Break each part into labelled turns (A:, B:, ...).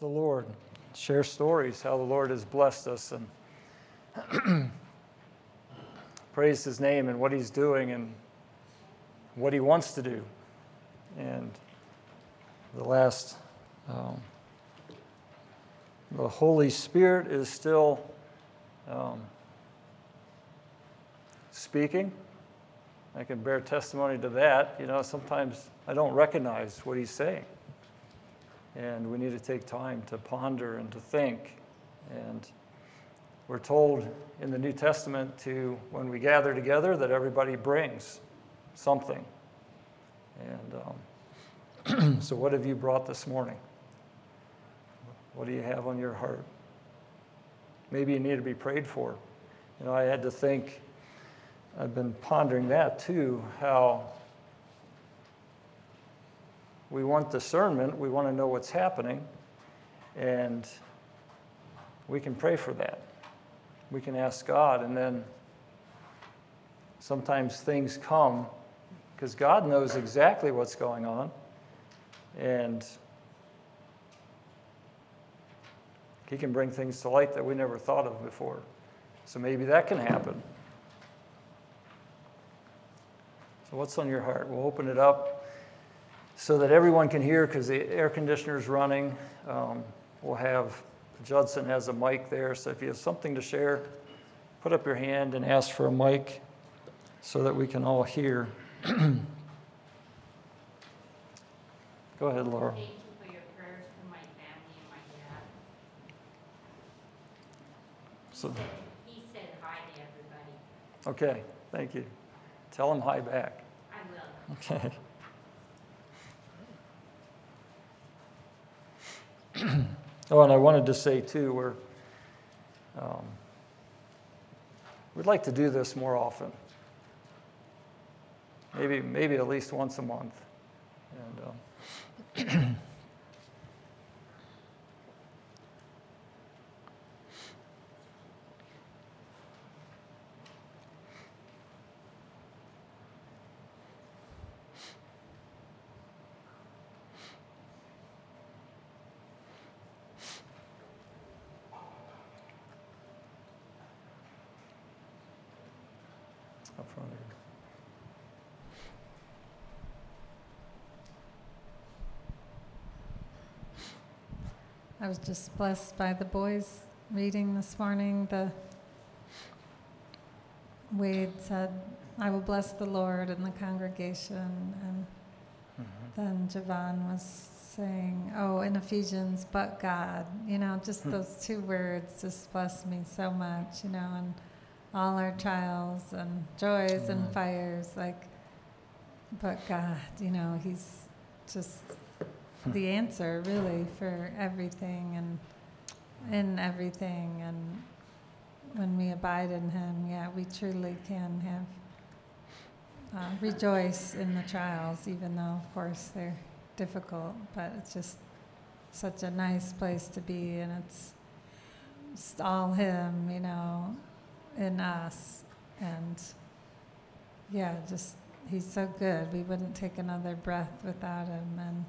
A: the Lord, share stories how the Lord has blessed us and praise His name and what He's doing and what He wants to do. And the last, um, the Holy Spirit is still um, speaking. I can bear testimony to that. You know, sometimes I don't recognize what He's saying. And we need to take time to ponder and to think. And we're told in the New Testament to, when we gather together, that everybody brings something. And um, so, what have you brought this morning? What do you have on your heart? Maybe you need to be prayed for. You know, I had to think, I've been pondering that too, how we want discernment. We want to know what's happening. And we can pray for that. We can ask God. And then sometimes things come because God knows exactly what's going on. And He can bring things to light that we never thought of before. So maybe that can happen. So, what's on your heart? We'll open it up so that everyone can hear because the air conditioner is running. Um, we'll have Judson has a mic there, so if you have something to share, put up your hand and ask for a mic so that we can all hear. Go ahead, Laura.
B: Thank you for your prayers for my family and my dad.
A: So,
B: He said hi to everybody.
A: okay, thank you. Tell him hi back.
B: I will.
A: Okay. oh, and I wanted to say too, we're um, we'd like to do this more often. Maybe, maybe at least once a month. And, um, up front here.
C: I was just blessed by the boys reading this morning. The Wade said, "I will bless the Lord and the congregation," and then Javon was saying, "Oh, in Ephesians, but God." You know, just
A: Hmm.
C: those two words just blessed me so much. You know, and all our trials and joys and fires, like, but God. You know, He's just. the answer really for everything and in everything. And when we abide in him yeah we truly can have uh, rejoice in the trials even though of course they're difficult. But it's just such a nice place to be and it's just all him you know in us. And yeah just he's so good. We wouldn't take another breath without him. And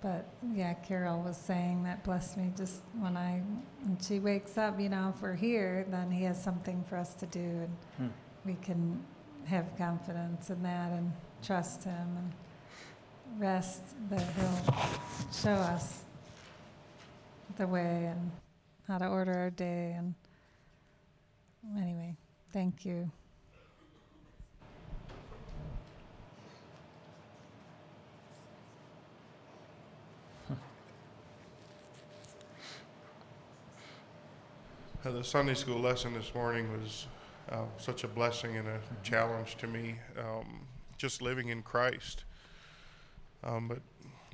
C: but yeah, Carol was saying that blessed me just when I when she wakes up, you know, if we're here, then he has something for us to do and
A: Hmm.
C: we can have confidence in that and trust him and rest that he'll show us the way and how to order our day and anyway, thank you.
D: Uh, The Sunday school lesson this morning was uh, such a blessing and a challenge to me, um, just living in Christ. Um, but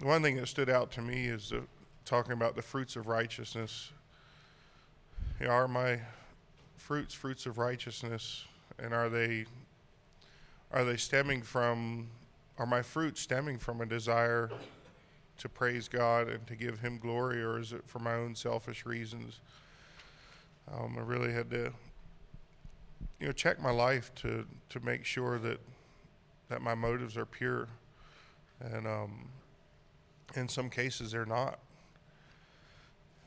D: one thing that stood out to me is uh, talking about the fruits of righteousness. You know, are my fruits fruits of righteousness, and are they are they stemming from are my fruits stemming from a desire to praise God and to give Him glory, or is it for my own selfish reasons? Um, I really had to, you know, check my life to to make sure that that my motives are pure, and um, in some cases they're not.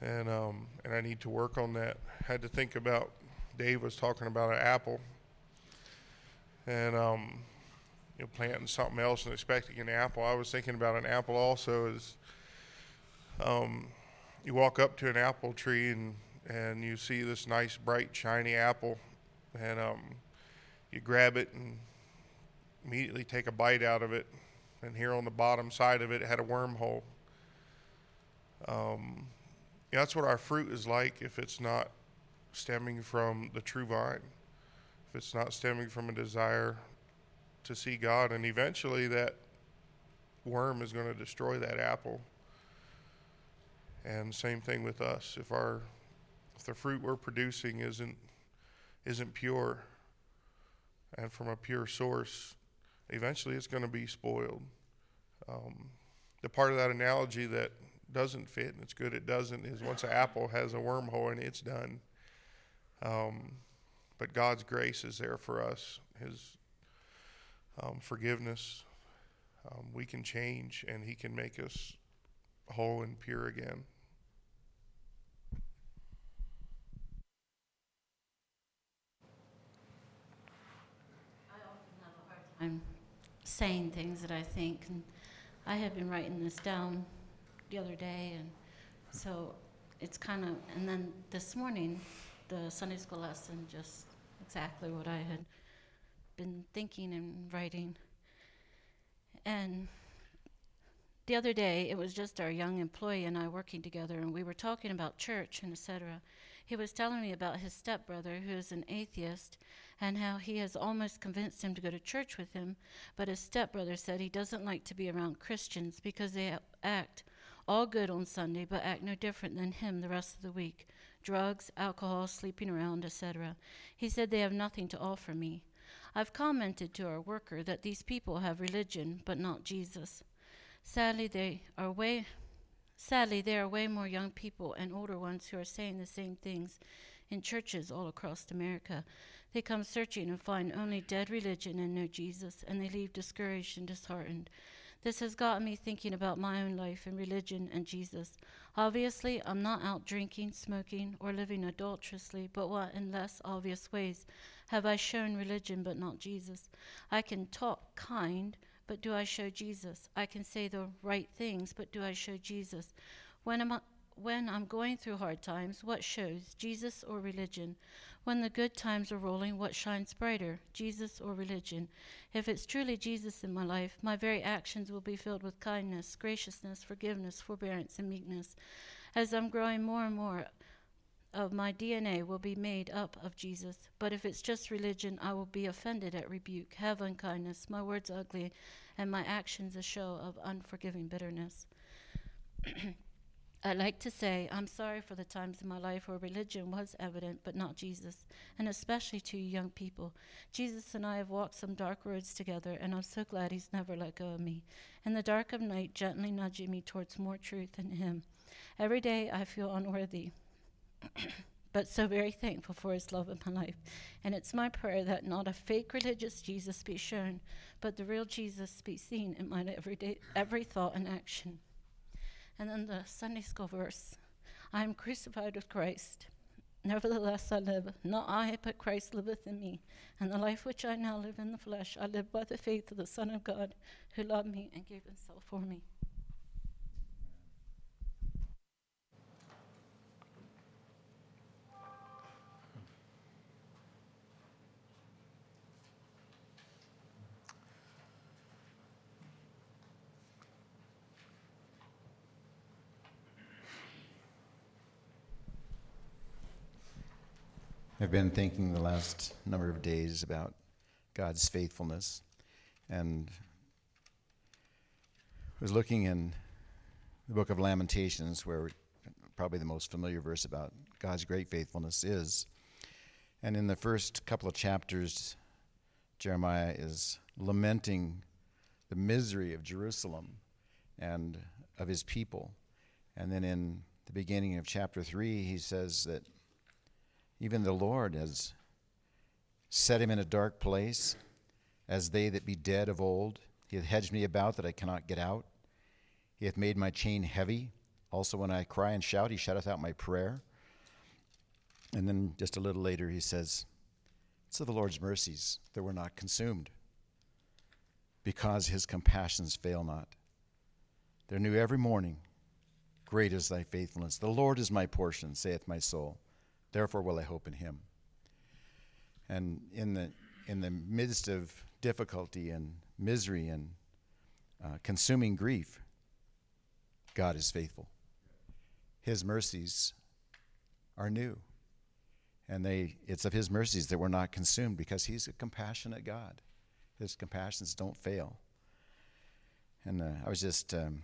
D: and um, and I need to work on that. Had to think about Dave was talking about an apple, and um, you know, planting something else and expecting an apple. I was thinking about an apple also is um, you walk up to an apple tree and and you see this nice bright shiny apple, and um, you grab it and immediately take a bite out of it, and here on the bottom side of it, it had a wormhole. Um, yeah, that's what our fruit is like if it's not stemming from the true vine, if it's not stemming from a desire to see God, and eventually that worm is going to destroy that apple. And same thing with us. If our if the fruit we're producing isn't isn't pure and from a pure source, eventually it's going to be spoiled. Um, the part of that analogy that doesn't fit, and it's good it doesn't, is once an apple has a wormhole it, it's done. Um, but God's grace is there for us, His um, forgiveness. Um, we can change, and He can make us whole and pure again.
E: I'm saying things that I think, and I have been writing this down the other day, and so it's kind of, and then this morning, the Sunday school lesson, just exactly what I had been thinking and writing. And the other day, it was just our young employee and I working together, and we were talking about church and etc. He was telling me about his stepbrother, who is an atheist, and how he has almost convinced him to go to church with him, but his stepbrother said he doesn't like to be around Christians because they act all good on Sunday but act no different than him the rest of the week drugs, alcohol, sleeping around, etc. He said they have nothing to offer me. I've commented to our worker that these people have religion but not Jesus. Sadly, they are way sadly there are way more young people and older ones who are saying the same things in churches all across America. They come searching and find only dead religion and no Jesus, and they leave discouraged and disheartened. This has gotten me thinking about my own life and religion and Jesus. Obviously, I'm not out drinking, smoking, or living adulterously, but what, in less obvious ways, have I shown religion but not Jesus? I can talk kind, but do I show Jesus? I can say the right things, but do I show Jesus? When I'm, when I'm going through hard times, what shows, Jesus or religion? When the good times are rolling, what shines brighter, Jesus or religion? If it's truly Jesus in my life, my very actions will be filled with kindness, graciousness, forgiveness, forbearance, and meekness. As I'm growing more and more of my DNA will be made up of Jesus. But if it's just religion, I will be offended at rebuke, have unkindness, my words ugly, and my actions a show of unforgiving bitterness. I like to say, I'm sorry for the times in my life where religion was evident, but not Jesus, and especially to you young people. Jesus and I have walked some dark roads together, and I'm so glad He's never let go of me. In the dark of night, gently nudging me towards more truth in Him. Every day I feel unworthy, but so very thankful for His love in my life. And it's my prayer that not a fake religious Jesus be shown, but the real Jesus be seen in my everyday, every thought and action. And then the Sunday school verse I am crucified with Christ. Nevertheless, I live, not I, but Christ liveth in me. And the life which I now live in the flesh, I live by the faith of the Son of God, who loved me and gave himself for me.
F: I've been thinking the last number of days about God's faithfulness and was looking in the book of Lamentations, where probably the most familiar verse about God's great faithfulness is. And in the first couple of chapters, Jeremiah is lamenting the misery of Jerusalem and of his people. And then in the beginning of chapter 3, he says that even the Lord has set him in a dark place, as they that be dead of old. He hath hedged me about that I cannot get out. He hath made my chain heavy. Also, when I cry and shout, he shutteth out my prayer. And then just a little later, he says, It's of the Lord's mercies that we're not consumed, because his compassions fail not. They're new every morning. Great is thy faithfulness. The Lord is my portion, saith my soul. Therefore will I hope in him. And in the, in the midst of difficulty and misery and uh, consuming grief, God is faithful. His mercies are new. And they, it's of His mercies that we're not consumed because He's a compassionate God. His compassions don't fail. And uh, I was just um,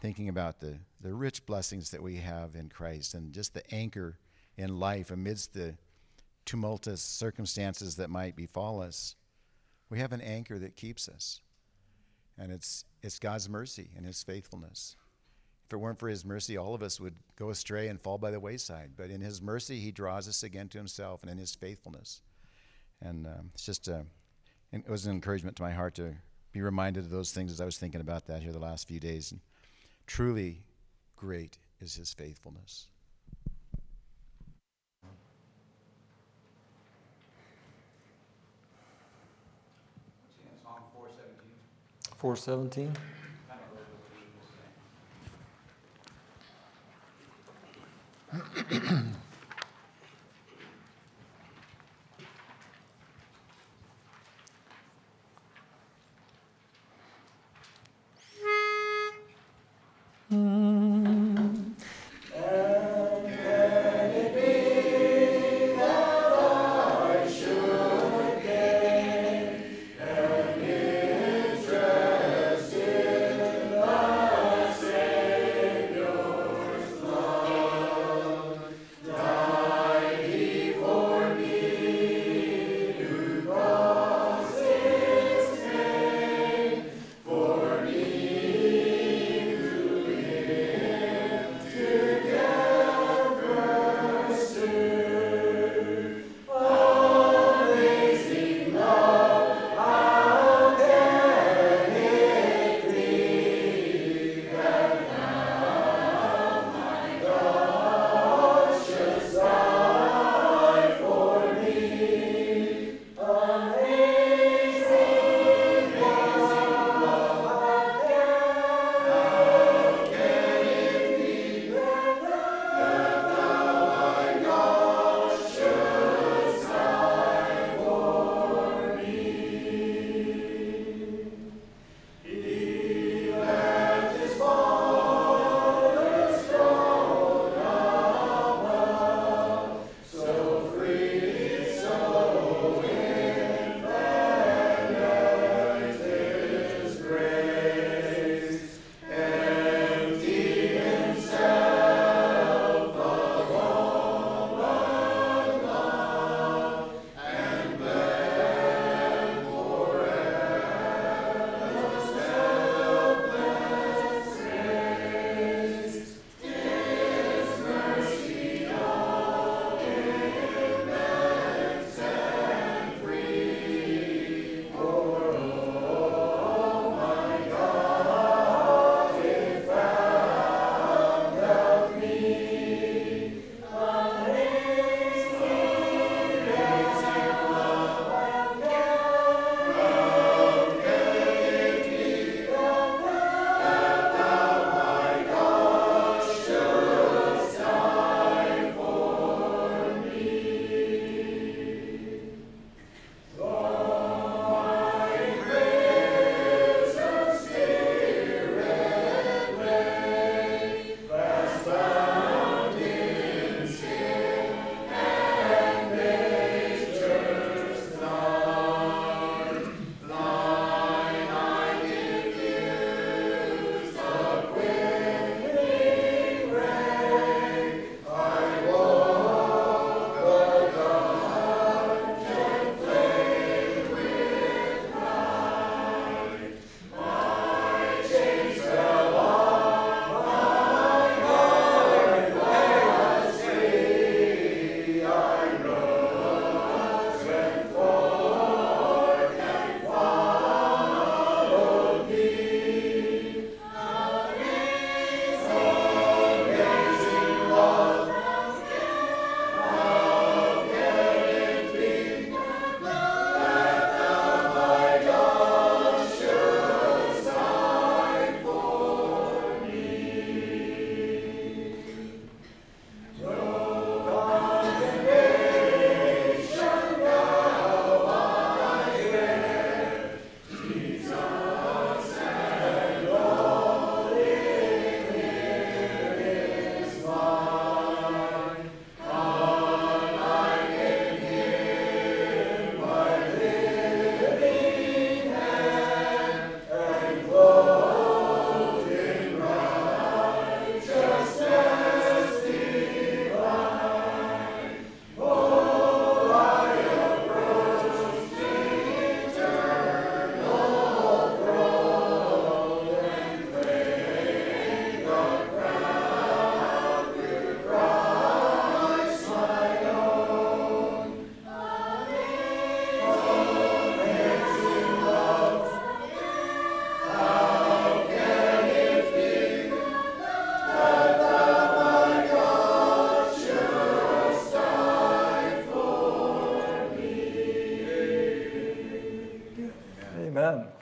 F: thinking about the, the rich blessings that we have in Christ and just the anchor in life amidst the tumultuous circumstances that might befall us. We have an anchor that keeps us. And it's, it's God's mercy and His faithfulness. If it weren't for His mercy, all of us would go astray and fall by the wayside. But in His mercy, He draws us again to Himself and in His faithfulness. And um, it's just a, it was an encouragement to my heart to be reminded of those things as I was thinking about that here the last few days. And truly great is His faithfulness.
A: 417?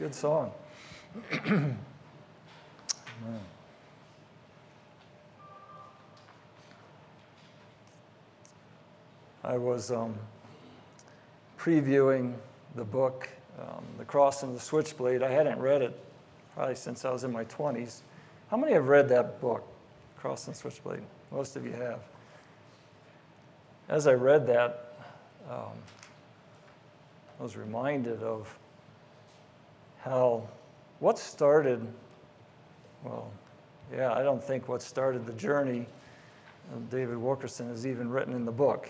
A: Good song. I was um, previewing the book, um, The Cross and the Switchblade. I hadn't read it probably since I was in my 20s. How many have read that book, Cross and Switchblade? Most of you have. As I read that, um, I was reminded of how what started, well, yeah, I don't think what started the journey of David Wilkerson is even written in the book.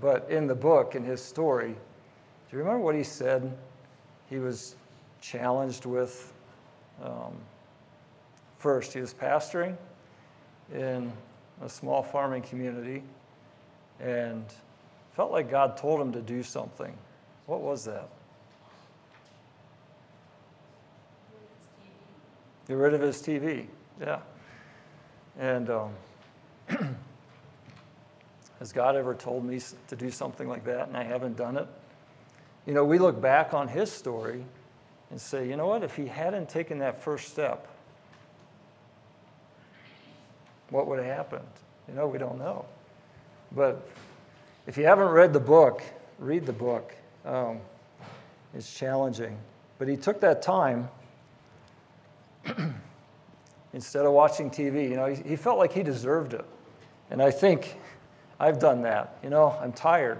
A: But in the book, in his story, do you remember what he said? He was challenged with um, first, he was pastoring in a small farming community and felt like God told him to do something. What was that? Get rid of his TV, yeah. And um, has God ever told me to do something like that and I haven't done it? You know, we look back on his story and say, you know what, if he hadn't taken that first step, what would have happened? You know, we don't know. But if you haven't read the book, read the book. Um, it's challenging. But he took that time instead of watching TV. You know, he, he felt like he deserved it. And I think I've done that. You know, I'm tired.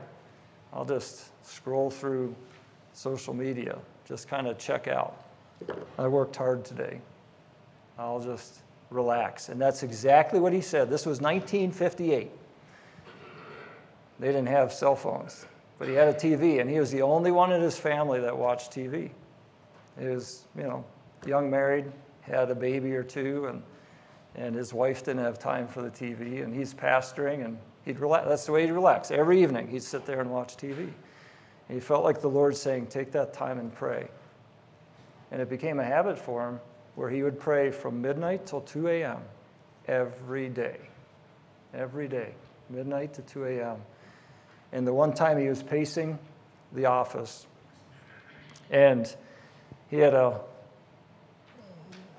A: I'll just scroll through social media, just kind of check out. I worked hard today. I'll just relax. And that's exactly what he said. This was 1958. They didn't have cell phones, but he had a TV, and he was the only one in his family that watched TV. He was, you know, young married, had a baby or two, and, and his wife didn't have time for the TV, and he's pastoring, and he'd relax. That's the way he'd relax. Every evening, he'd sit there and watch TV. And he felt like the Lord saying, Take that time and pray. And it became a habit for him where he would pray from midnight till 2 a.m. every day. Every day, midnight to 2 a.m. And the one time he was pacing the office, and he had a,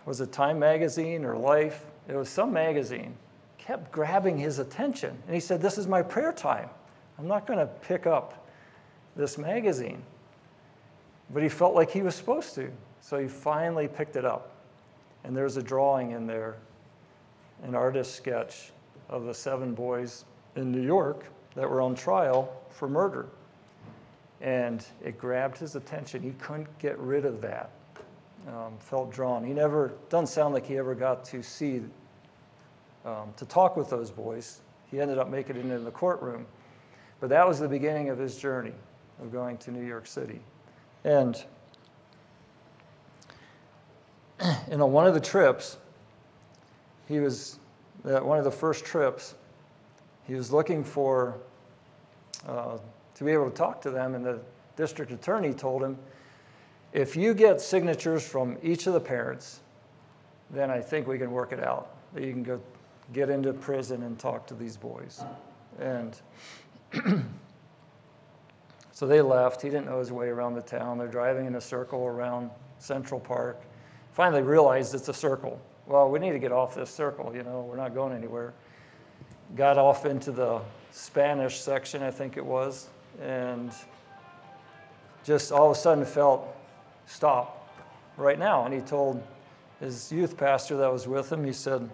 A: was it Time Magazine or Life? It was some magazine, kept grabbing his attention. And he said, This is my prayer time. I'm not going to pick up this magazine. But he felt like he was supposed to. So he finally picked it up. And there's a drawing in there, an artist sketch of the seven boys in New York that were on trial for murder. And it grabbed his attention. He couldn't get rid of that. Um, felt drawn. He never, doesn't sound like he ever got to see, um, to talk with those boys. He ended up making it into the courtroom. But that was the beginning of his journey of going to New York City. And you know, one of the trips, he was, uh, one of the first trips, he was looking for, uh, to be able to talk to them, and the district attorney told him, if you get signatures from each of the parents, then I think we can work it out. You can go get into prison and talk to these boys. And so they left. He didn't know his way around the town. They're driving in a circle around Central Park. Finally realized it's a circle. Well, we need to get off this circle, you know, we're not going anywhere. Got off into the Spanish section, I think it was, and just all of a sudden felt stop right now. And he told his youth pastor that was with him, he said,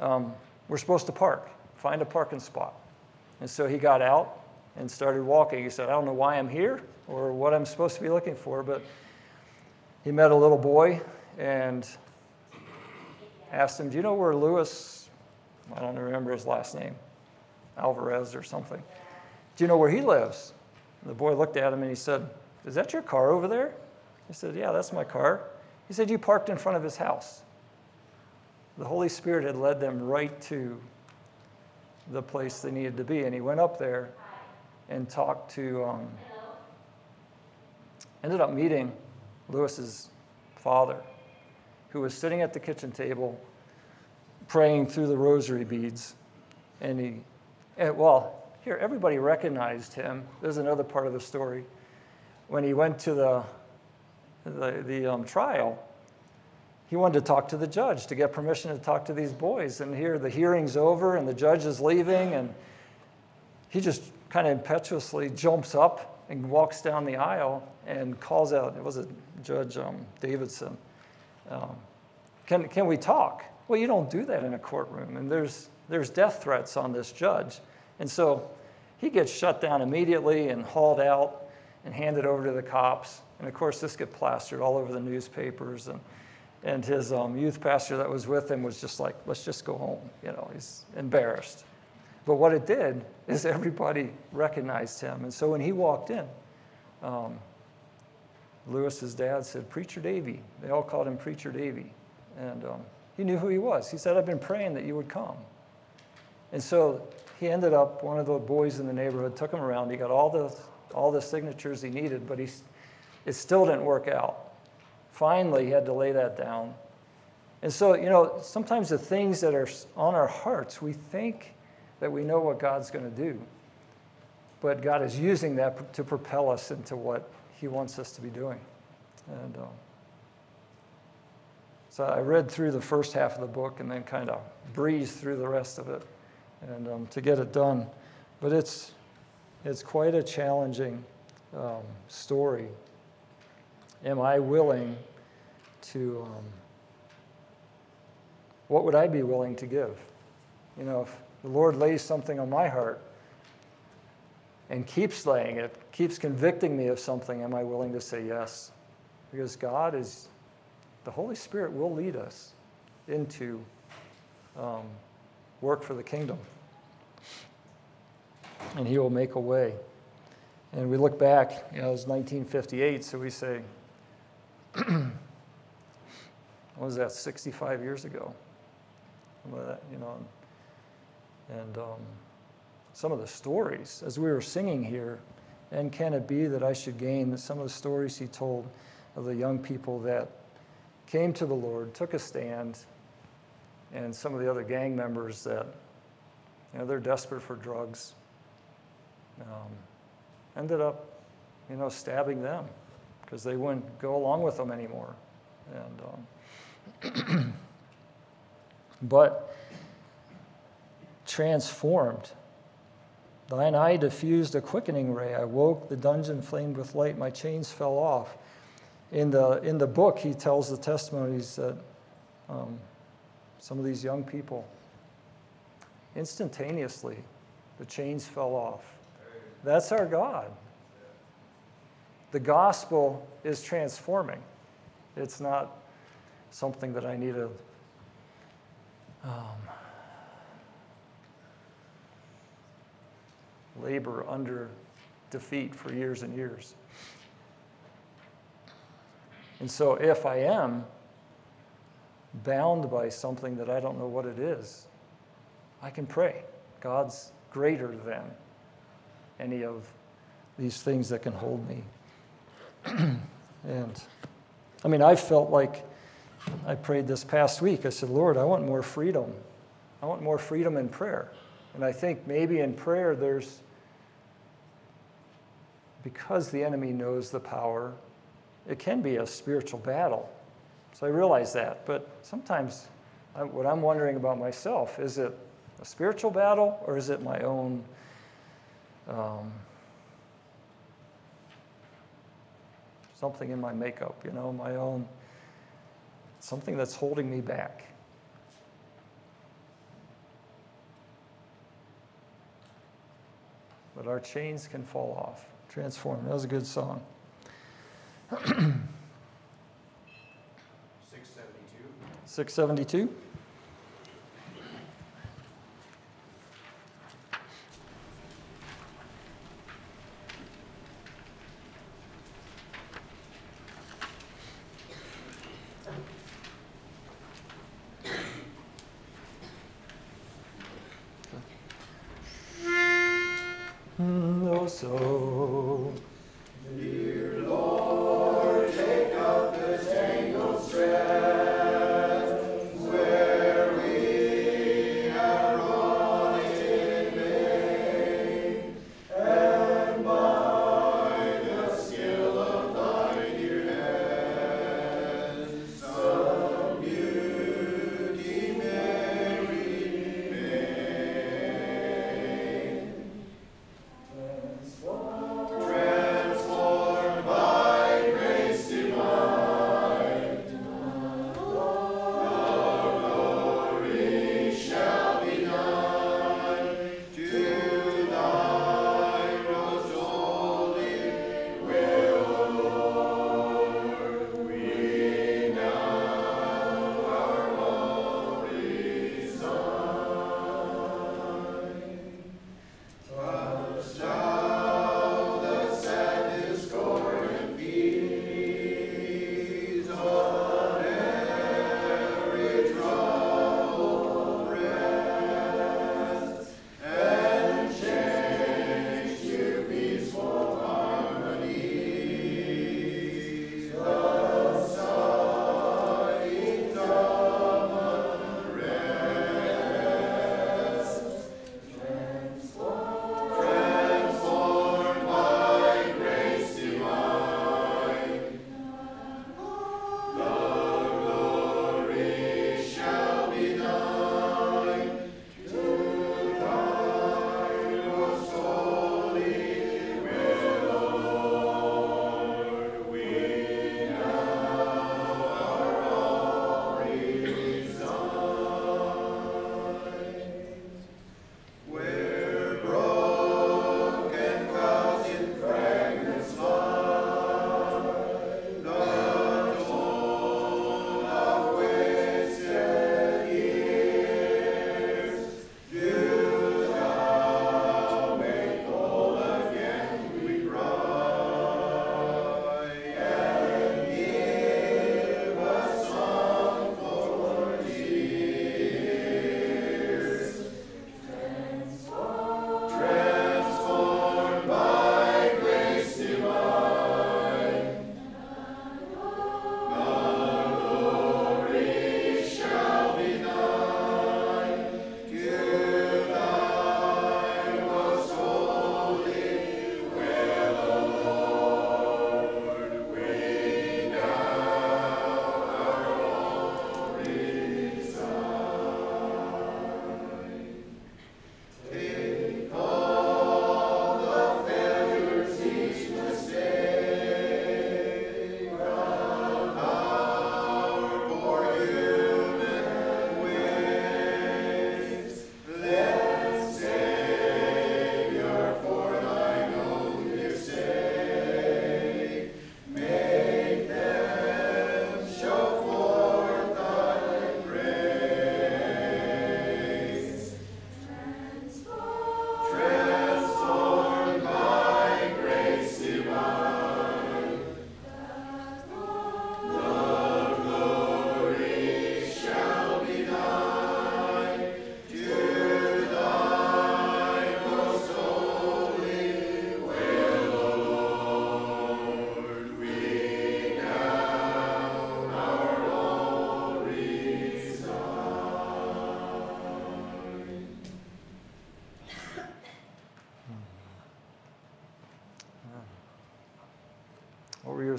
A: um, We're supposed to park, find a parking spot. And so he got out and started walking. He said, I don't know why I'm here or what I'm supposed to be looking for, but he met a little boy and asked him, Do you know where Lewis, I don't remember his last name, Alvarez or something, do you know where he lives? The boy looked at him and he said, Is that your car over there? He said, Yeah, that's my car. He said, You parked in front of his house. The Holy Spirit had led them right to the place they needed to be. And he went up there and talked to, um, ended up meeting Lewis's father, who was sitting at the kitchen table praying through the rosary beads. And he, and, well, here, everybody recognized him. There's another part of the story. When he went to the the, the um, trial, he wanted to talk to the judge to get permission to talk to these boys. And here the hearing's over and the judge is leaving, and he just kind of impetuously jumps up and walks down the aisle and calls out, it was a Judge um, Davidson, um, can, can we talk? Well, you don't do that in a courtroom, and there's, there's death threats on this judge. And so he gets shut down immediately and hauled out and handed over to the cops. And of course, this got plastered all over the newspapers. And, and his um, youth pastor that was with him was just like, let's just go home. You know, he's embarrassed. But what it did is everybody recognized him. And so when he walked in, um, Lewis's dad said, Preacher Davy. They all called him Preacher Davy. And um, he knew who he was. He said, I've been praying that you would come. And so he ended up, one of the boys in the neighborhood took him around. He got all the, all the signatures he needed, but he, it still didn't work out. Finally, he had to lay that down. And so, you know, sometimes the things that are on our hearts, we think that we know what God's going to do. But God is using that to propel us into what He wants us to be doing. And um, so I read through the first half of the book and then kind of breezed through the rest of it and um, to get it done. But it's, it's quite a challenging um, story. Am I willing to, um, what would I be willing to give? You know, if the Lord lays something on my heart and keeps laying it, keeps convicting me of something, am I willing to say yes? Because God is, the Holy Spirit will lead us into um, work for the kingdom. And He will make a way. And we look back, you know, it was 1958, so we say, what was that, 65 years ago? That, you know, and um, some of the stories as we were singing here, and can it be that I should gain some of the stories he told of the young people that came to the Lord, took a stand, and some of the other gang members that, you know, they're desperate for drugs, um, ended up, you know, stabbing them because they wouldn't go along with them anymore. And, um, but transformed. Thine eye diffused a quickening ray. I woke, the dungeon flamed with light, my chains fell off. In the, in the book, he tells the testimonies that um, some of these young people, instantaneously, the chains fell off. That's our God. The gospel is transforming. It's not something that I need to um, labor under defeat for years and years. And so, if I am bound by something that I don't know what it is, I can pray. God's greater than any of these things that can hold me. and I mean, I felt like I prayed this past week. I said, Lord, I want more freedom. I want more freedom in prayer. And I think maybe in prayer there's because the enemy knows the power, it can be a spiritual battle. So I realize that. But sometimes I, what I'm wondering about myself is it a spiritual battle or is it my own? Um, something in my makeup, you know, my own, something that's holding me back. But our chains can fall off. Transform. That was a good song.
G: 672.
A: 672.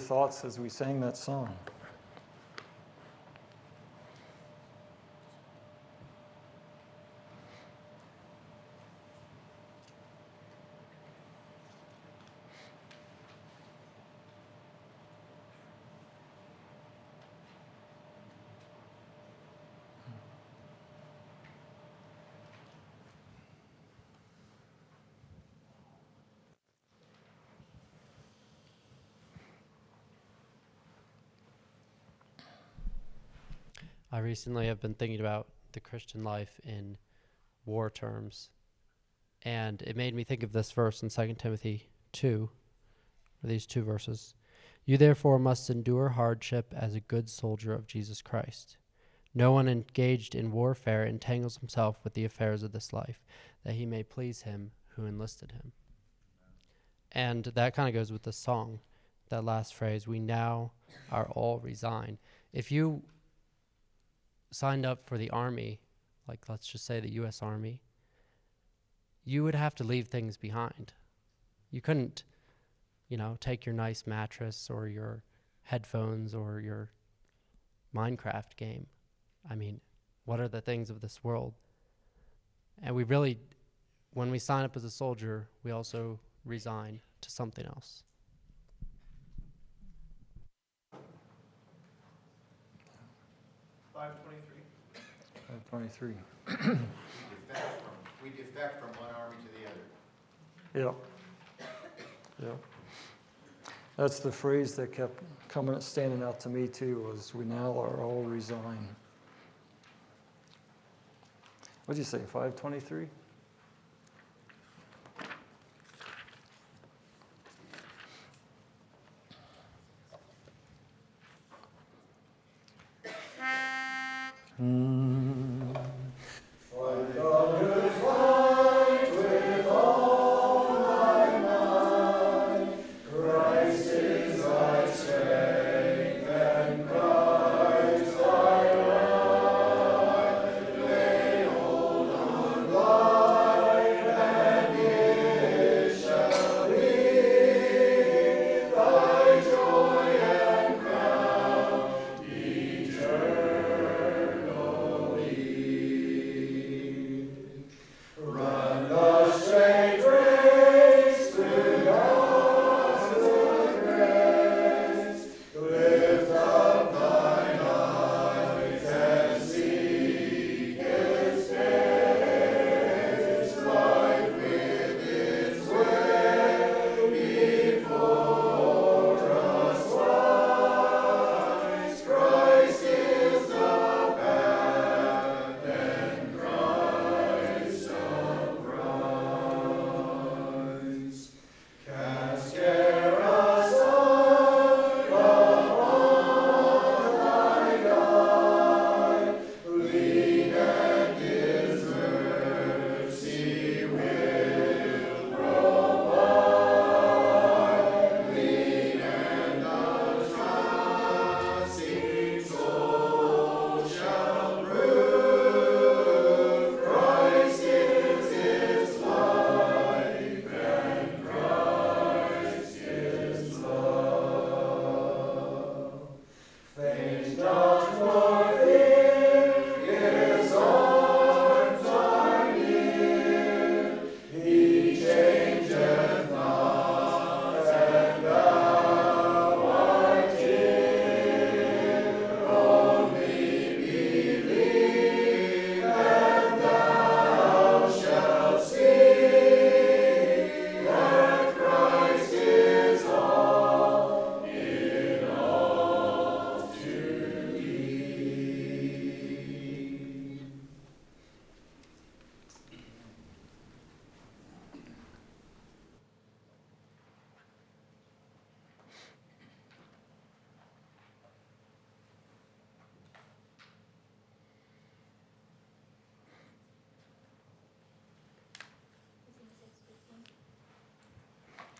A: Thoughts as we sang that song?
H: Recently I have been thinking about the Christian life in war terms, and it made me think of this verse in 2 Timothy 2, or these two verses. You therefore must endure hardship as a good soldier of Jesus Christ. No one engaged in warfare entangles himself with the affairs of this life, that he may please him who enlisted him. And that kind of goes with the song, that last phrase, we now are all resigned. If you signed up for the army, like let's just say the US Army, you would have to leave things behind. You couldn't, you know, take your nice mattress or your headphones or your Minecraft game. I mean, what are the things of this world? And we really, when we sign up as a soldier, we also resign to something else.
A: 523.
F: Defect from, we defect from one army to the other.
A: Yep. Yep. That's the phrase that kept coming, standing out to me too, was we now are all resigned. What'd you say, 523?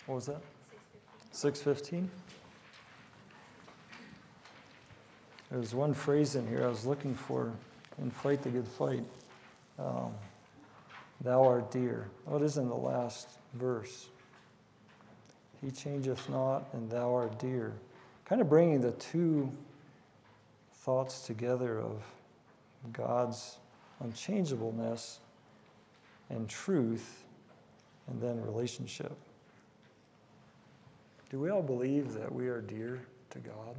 A: What was that? 615. There's one phrase in here I was looking for in Fight the Good Fight. Um, Thou art dear. Oh, it is in the last verse. He changeth not, and thou art dear. Kind of bringing the two thoughts together of God's unchangeableness and truth, and then relationship. Do we all believe that we are dear to God?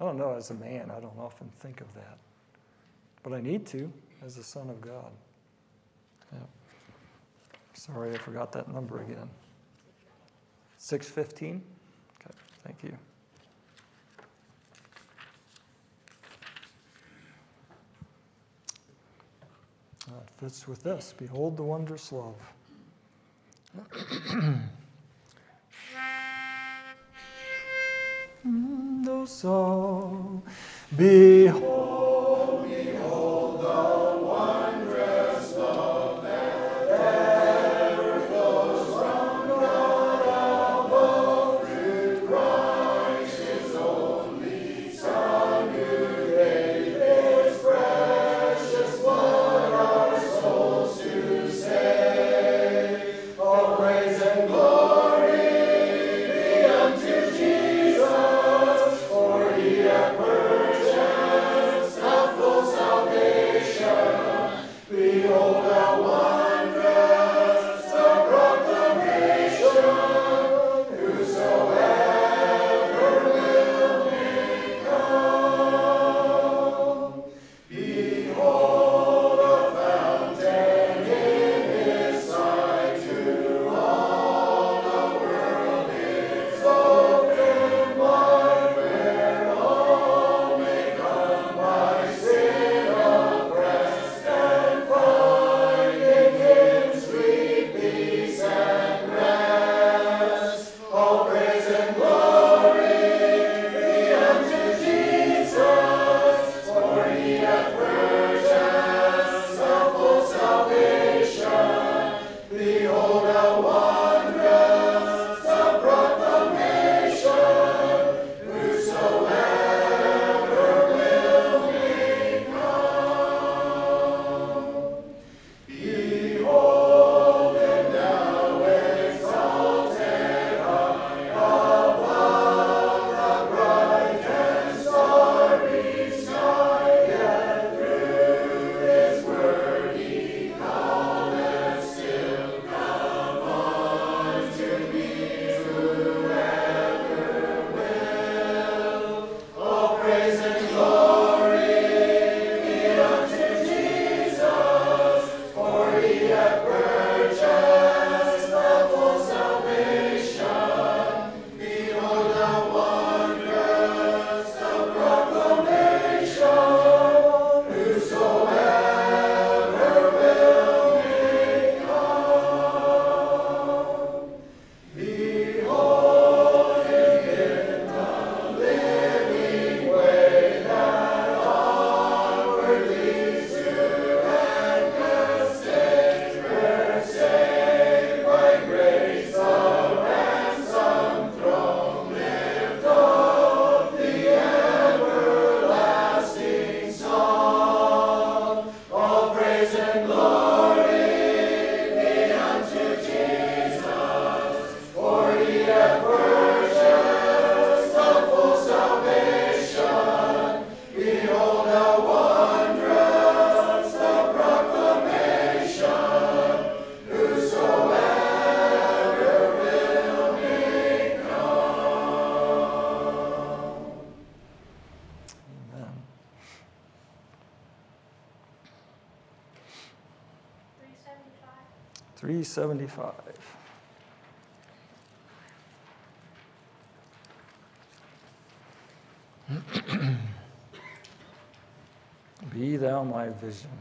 A: I don't know, as a man, I don't often think of that. But I need to as a son of God. Yeah. Sorry, I forgot that number again. 615? Okay, thank you. That fits with this. Behold the wondrous love. Do so. Behold. Vision.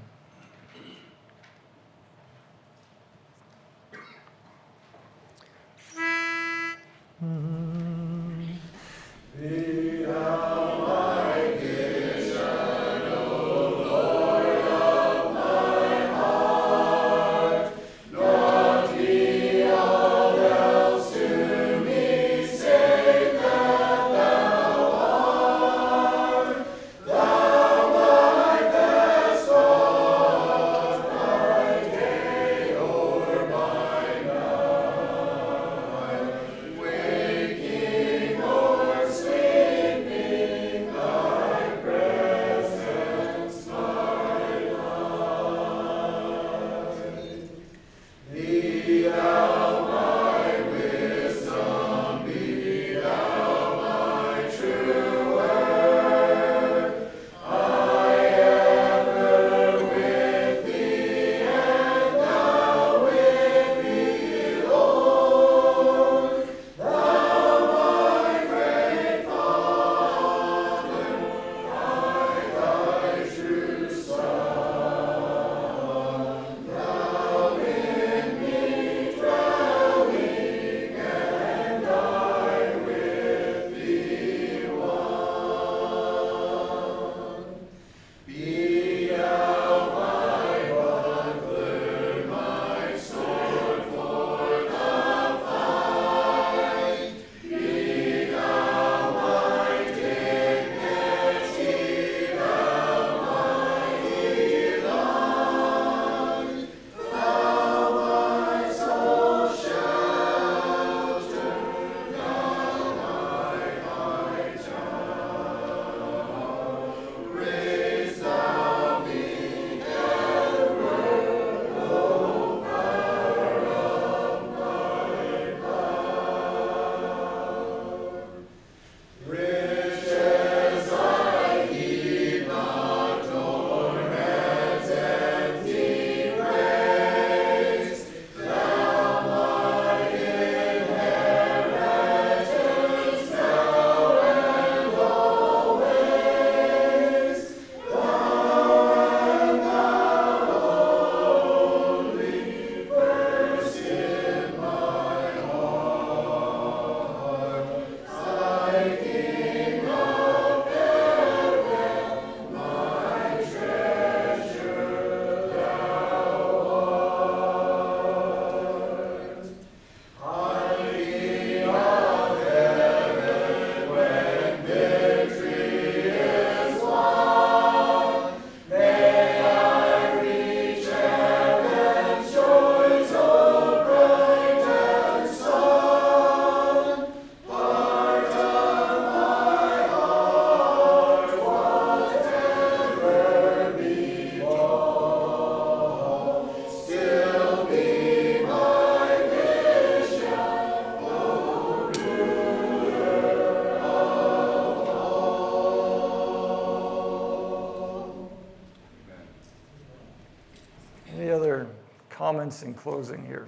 A: Comments in closing here?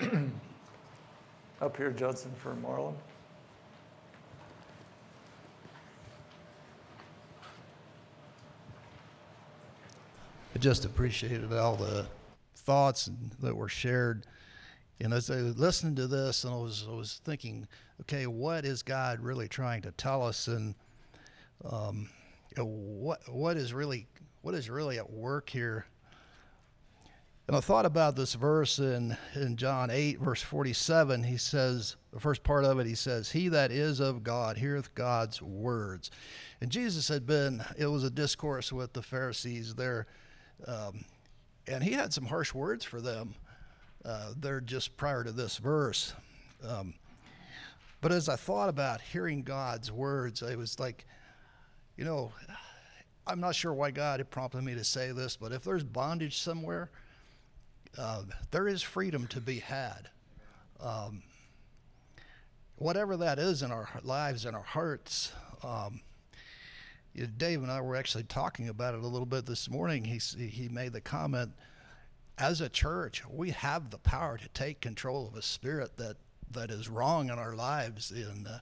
A: Up here, Judson, for Marlon.
G: I just appreciated all the thoughts that were shared. And as I was listening to this, and I was, I was thinking, okay, what is God really trying to tell us, and um, what what is really what is really at work here? And I thought about this verse in, in John 8, verse 47. He says, the first part of it, he says, He that is of God heareth God's words. And Jesus had been, it was a discourse with the Pharisees there. Um, and he had some harsh words for them uh, there just prior to this verse. Um, but as I thought about hearing God's words, I was like, you know, I'm not sure why God had prompted me to say this, but if there's bondage somewhere, uh, there is freedom to be had. Um, whatever that is in our lives and our hearts. Um, Dave and I were actually talking about it a little bit this morning. He he made the comment, as a church, we have the power to take control of a spirit that that is wrong in our lives. In uh,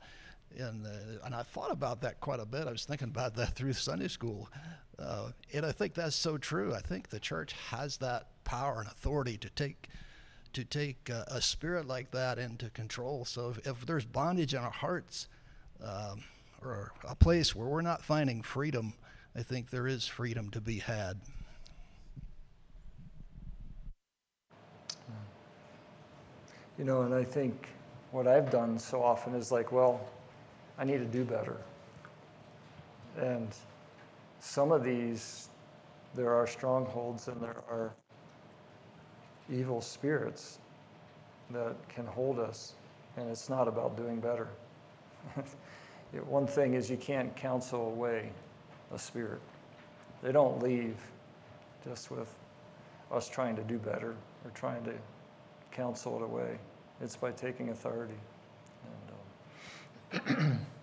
G: in uh, and I thought about that quite a bit. I was thinking about that through Sunday school, uh, and I think that's so true. I think the church has that power and authority to take to take uh, a spirit like that into control. So if, if there's bondage in our hearts. Um, or a place where we're not finding freedom, I think there is freedom to be had.
A: You know, and I think what I've done so often is like, well, I need to do better. And some of these, there are strongholds and there are evil spirits that can hold us, and it's not about doing better. One thing is you can't counsel away a spirit. They don't leave just with us trying to do better or trying to counsel it away. It's by taking authority. And, um,